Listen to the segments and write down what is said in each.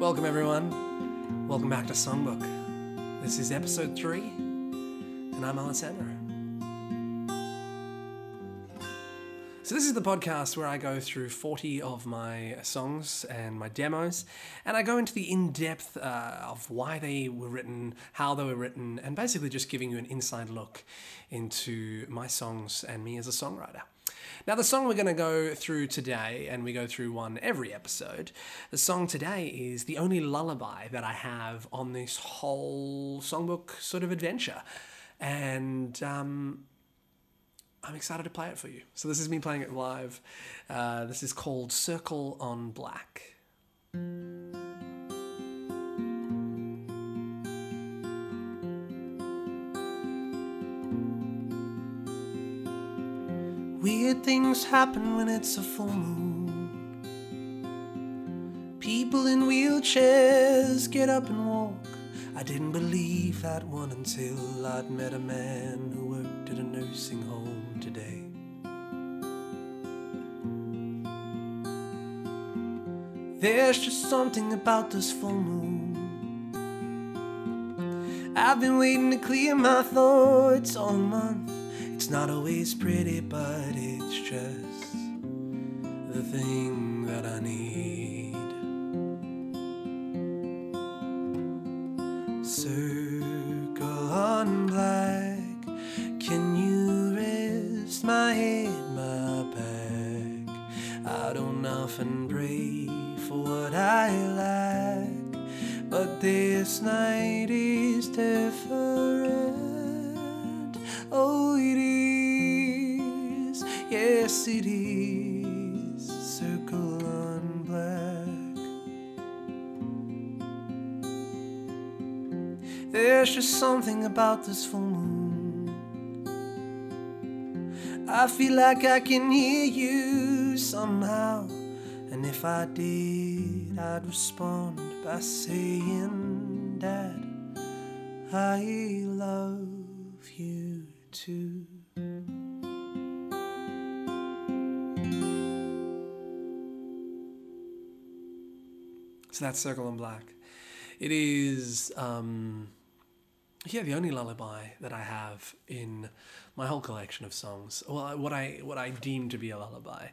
Welcome, everyone. Welcome back to Songbook. This is episode three, and I'm Alessandro. So, this is the podcast where I go through 40 of my songs and my demos, and I go into the in depth uh, of why they were written, how they were written, and basically just giving you an inside look into my songs and me as a songwriter. Now, the song we're going to go through today, and we go through one every episode, the song today is the only lullaby that I have on this whole songbook sort of adventure. And um, I'm excited to play it for you. So, this is me playing it live. Uh, this is called Circle on Black. Weird things happen when it's a full moon. People in wheelchairs get up and walk. I didn't believe that one until I'd met a man who worked at a nursing home today. There's just something about this full moon. I've been waiting to clear my thoughts all month. It's not always pretty, but it's just the thing that I need. Is. Circle on black. There's just something about this full moon. I feel like I can hear you somehow. And if I did, I'd respond by saying, Dad, I love you too. So that's Circle in Black. It is, um, yeah, the only lullaby that I have in my whole collection of songs. Well, what I what I deem to be a lullaby,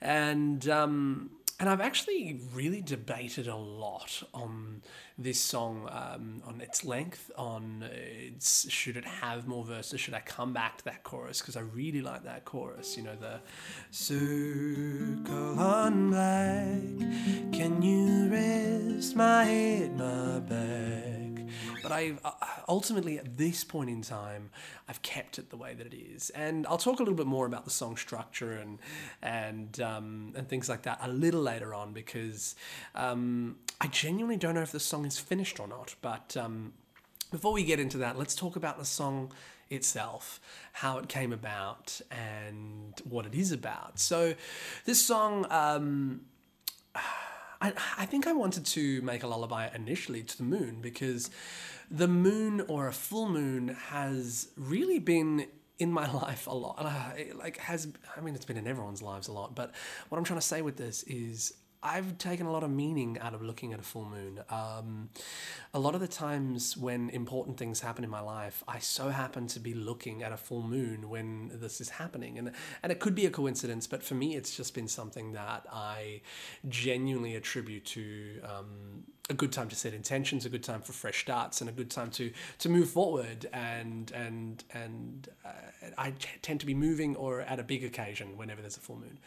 and um, and I've actually really debated a lot on this song, um, on its length, on its should it have more verses, should I come back to that chorus because I really like that chorus. You know the circle on black, can you rest my head, my back? But I uh, ultimately at this point in time, I've kept it the way that it is, and I'll talk a little bit more about the song structure and and um, and things like that a little later on because um, I genuinely don't know if the song is finished or not. But um, before we get into that, let's talk about the song itself, how it came about, and what it is about. So, this song. Um, I, I think I wanted to make a lullaby initially to the moon because the moon or a full moon has really been in my life a lot. Like has I mean it's been in everyone's lives a lot, but what I'm trying to say with this is I've taken a lot of meaning out of looking at a full moon. Um, a lot of the times when important things happen in my life, I so happen to be looking at a full moon when this is happening, and and it could be a coincidence, but for me, it's just been something that I genuinely attribute to. Um, a good time to set intentions, a good time for fresh starts, and a good time to to move forward. And and and uh, I t- tend to be moving or at a big occasion whenever there's a full moon.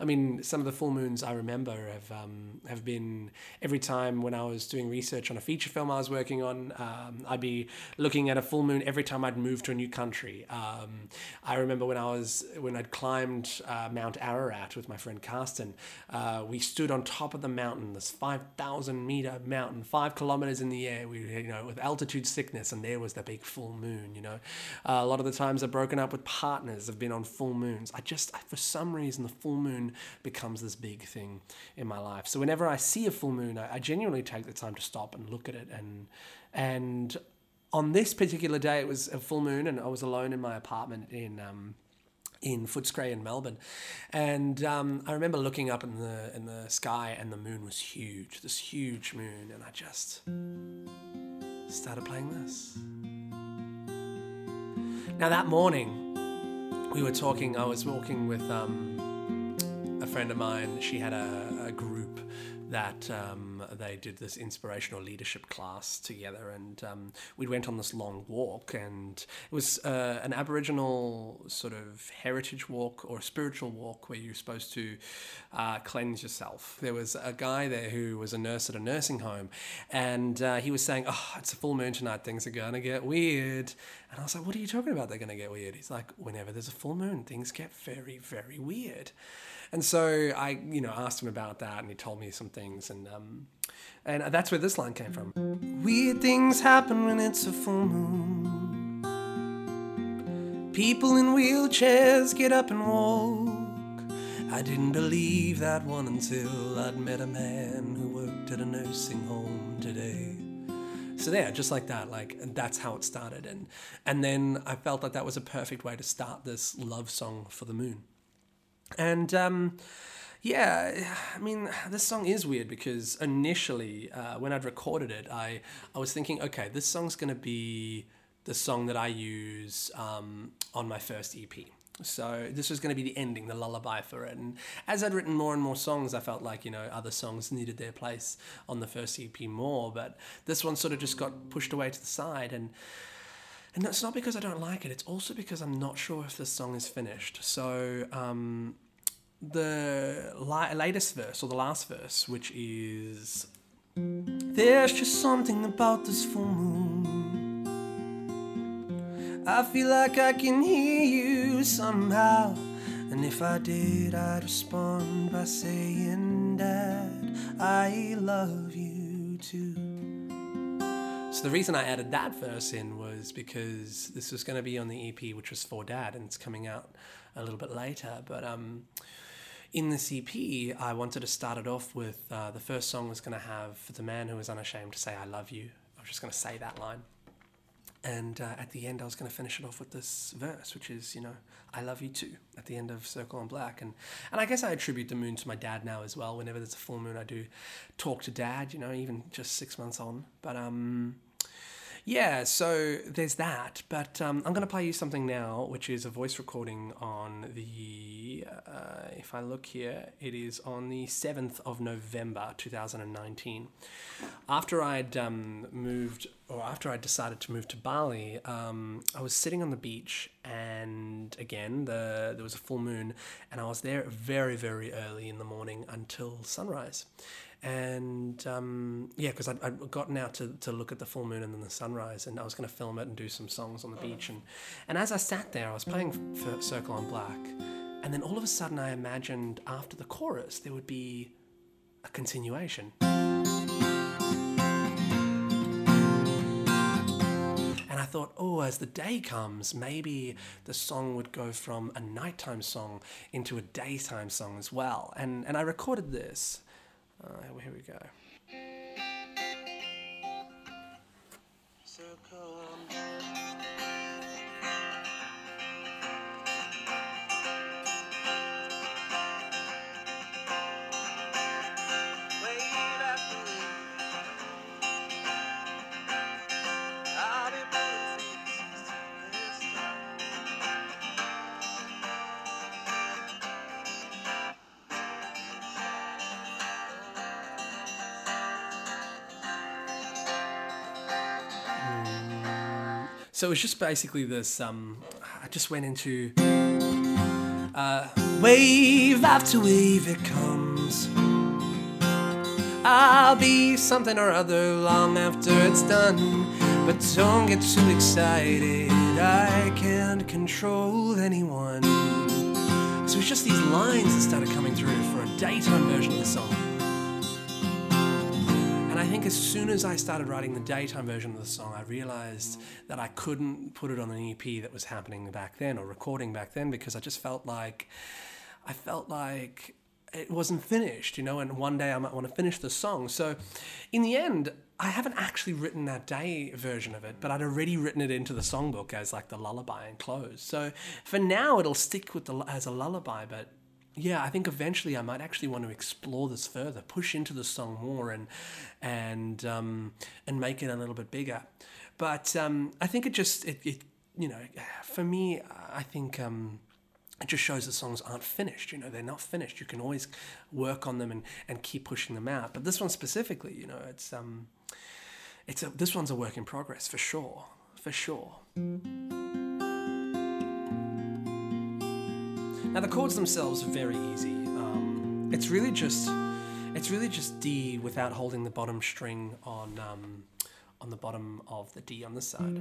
I mean, some of the full moons I remember have um, have been every time when I was doing research on a feature film I was working on. Um, I'd be looking at a full moon every time I'd move to a new country. Um, I remember when I was when I'd climbed uh, Mount Ararat with my friend Karsten. Uh, we stood on top of the mountain, this five thousand meter mountain, five kilometers in the air. We, you know, with altitude sickness, and there was the big full moon. You know, uh, a lot of the times I've broken up with partners. I've been on full moons. I just, for some reason, the full moon becomes this big thing in my life. So whenever I see a full moon, I, I genuinely take the time to stop and look at it. And and on this particular day, it was a full moon, and I was alone in my apartment in. Um, in Footscray in Melbourne, and um, I remember looking up in the in the sky, and the moon was huge, this huge moon, and I just started playing this. Now that morning, we were talking. I was walking with um, a friend of mine. She had a, a group that um, they did this inspirational leadership class together, and um, we went on this long walk, and it was uh, an Aboriginal sort of heritage walk or spiritual walk where you're supposed to uh, cleanse yourself. There was a guy there who was a nurse at a nursing home, and uh, he was saying, "Oh, it's a full moon tonight. Things are gonna get weird." And I was like, "What are you talking about? They're gonna get weird?" He's like, "Whenever there's a full moon, things get very, very weird." And so I, you know, asked him about that, and he told me some things, and um, and that's where this line came from. Weird things happen when it's a full moon. People in wheelchairs get up and walk. I didn't believe that one until I'd met a man who worked at a nursing home today. So there, just like that, like that's how it started, and and then I felt that that was a perfect way to start this love song for the moon. And um, yeah, I mean, this song is weird because initially, uh, when I'd recorded it, I, I was thinking, okay, this song's going to be the song that I use um, on my first EP. So this was going to be the ending, the lullaby for it. And as I'd written more and more songs, I felt like, you know, other songs needed their place on the first EP more. But this one sort of just got pushed away to the side. And and that's not because I don't like it. It's also because I'm not sure if this song is finished. So um, the la- latest verse or the last verse, which is There's just something about this full moon. I feel like I can hear you somehow. And if I did, I'd respond by saying, Dad, I love you too. So the reason I added that verse in was because this was going to be on the EP, which was for Dad, and it's coming out a little bit later. But um, in this EP, I wanted to start it off with uh, the first song was going to have "For the Man Who Is Unashamed to Say I Love You." I was just going to say that line, and uh, at the end, I was going to finish it off with this verse, which is, you know, "I love you too." At the end of Circle on Black, and and I guess I attribute the moon to my dad now as well. Whenever there's a full moon, I do talk to dad. You know, even just six months on, but um yeah, so there's that. But um, I'm going to play you something now, which is a voice recording on the, uh, if I look here, it is on the 7th of November 2019. After I'd um, moved, or after I decided to move to Bali, um, I was sitting on the beach, and again, the, there was a full moon, and I was there very, very early in the morning until sunrise and um, yeah, because I'd, I'd, gotten out to, to look at the full moon and then the sunrise, and I was going to film it and do some songs on the beach. And, and as I sat there, I was playing for Circle on Black, and then all of a sudden, I imagined after the chorus there would be a continuation. And I thought, oh, as the day comes, maybe the song would go from a nighttime song into a daytime song as well. And, and I recorded this uh, here we go. So it was just basically this. Um, I just went into uh, wave after wave it comes. I'll be something or other long after it's done. But don't get too excited, I can't control anyone. So it's just these lines that started coming through for a daytime version of the song. I think as soon as I started writing the daytime version of the song, I realized that I couldn't put it on an EP that was happening back then or recording back then because I just felt like I felt like it wasn't finished, you know, and one day I might want to finish the song. So in the end, I haven't actually written that day version of it, but I'd already written it into the songbook as like the lullaby and close. So for now, it'll stick with the as a lullaby. But yeah, I think eventually I might actually want to explore this further, push into the song more, and and um, and make it a little bit bigger. But um, I think it just it, it you know for me I think. Um, it just shows the songs aren't finished. You know, they're not finished. You can always work on them and, and keep pushing them out. But this one specifically, you know, it's um, it's a this one's a work in progress for sure, for sure. Now the chords themselves are very easy. Um, it's really just it's really just D without holding the bottom string on um, on the bottom of the D on the side.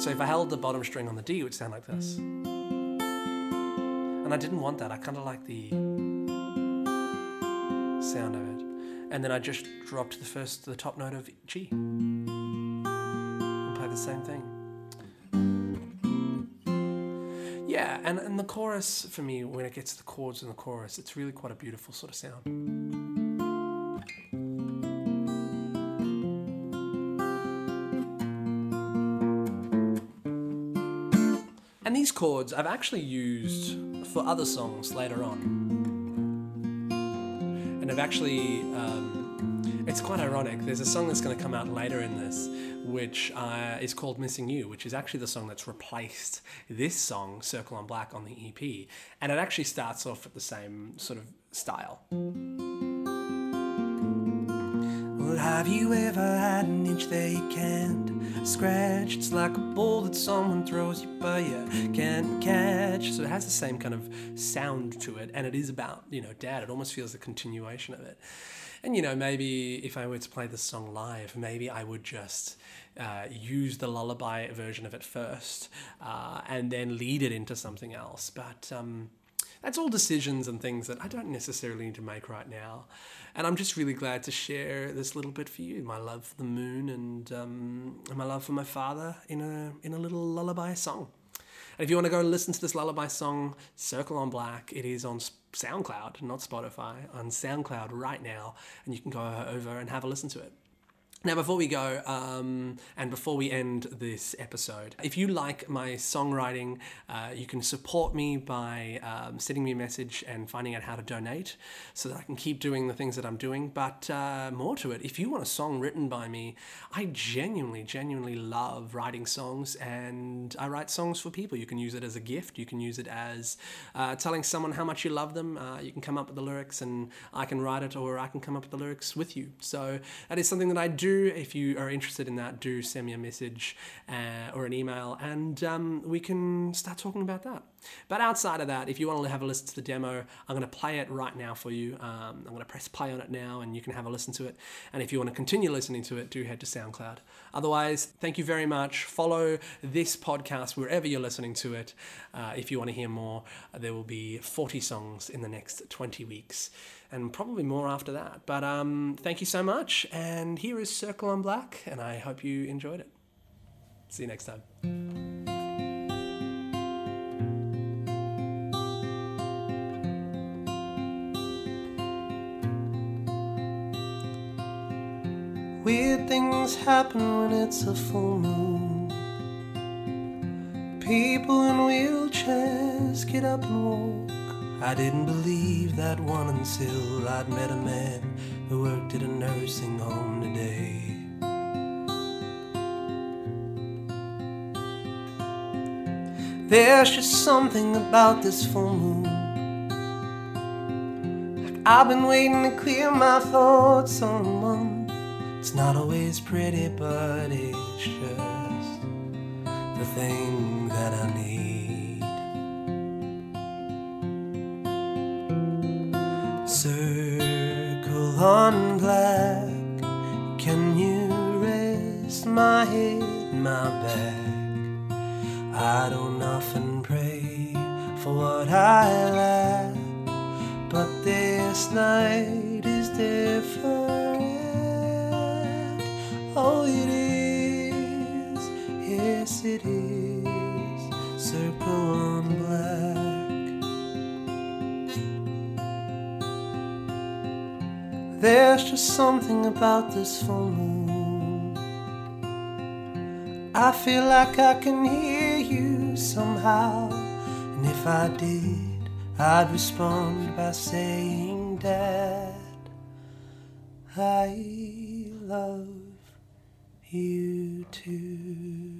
So if I held the bottom string on the D, it would sound like this. And I didn't want that. I kind of like the sound of it. And then I just dropped the first, the top note of G. And play the same thing. Yeah, and, and the chorus for me, when it gets to the chords in the chorus, it's really quite a beautiful sort of sound. And these chords I've actually used for other songs later on. And I've actually, um, it's quite ironic. There's a song that's going to come out later in this, which uh, is called Missing You, which is actually the song that's replaced this song, Circle on Black, on the EP. And it actually starts off at the same sort of style. Well, have you ever had an itch that you can't scratch? It's like a ball that someone throws you, but you can't catch. So it has the same kind of sound to it, and it is about you know dad. It almost feels a continuation of it. And you know, maybe if I were to play this song live, maybe I would just uh, use the lullaby version of it first, uh, and then lead it into something else. But um, that's all decisions and things that I don't necessarily need to make right now. And I'm just really glad to share this little bit for you my love for the moon and, um, my love for my father in a, in a little lullaby song. And if you want to go and listen to this lullaby song, Circle on Black, it is on SoundCloud, not Spotify, on SoundCloud right now. And you can go over and have a listen to it. Now, before we go, um, and before we end this episode, if you like my songwriting, uh, you can support me by um, sending me a message and finding out how to donate so that I can keep doing the things that I'm doing. But uh, more to it, if you want a song written by me, I genuinely, genuinely love writing songs and I write songs for people. You can use it as a gift, you can use it as uh, telling someone how much you love them. Uh, you can come up with the lyrics and I can write it, or I can come up with the lyrics with you. So that is something that I do if you are interested in that, do send me a message uh, or an email and um, we can start talking about that. But outside of that, if you want to have a listen to the demo, I'm going to play it right now for you. Um, I'm going to press play on it now and you can have a listen to it. And if you want to continue listening to it, do head to SoundCloud. Otherwise, thank you very much. Follow this podcast wherever you're listening to it. Uh, if you want to hear more, there will be 40 songs in the next 20 weeks and probably more after that. But um, thank you so much. And here is Circle on Black, and I hope you enjoyed it. See you next time. Weird things happen when it's a full moon. People in wheelchairs get up and walk. I didn't believe that one until I'd met a man who worked at a nursing home today. There's just something about this full moon. Like I've been waiting to clear my thoughts on month. It's not always pretty, but it's just the thing that I need. On black, can you rest my head, my back? I don't often pray for what I lack, but this night is different. Oh, it is, yes, it is. There's just something about this full moon. I feel like I can hear you somehow. And if I did, I'd respond by saying, Dad, I love you too.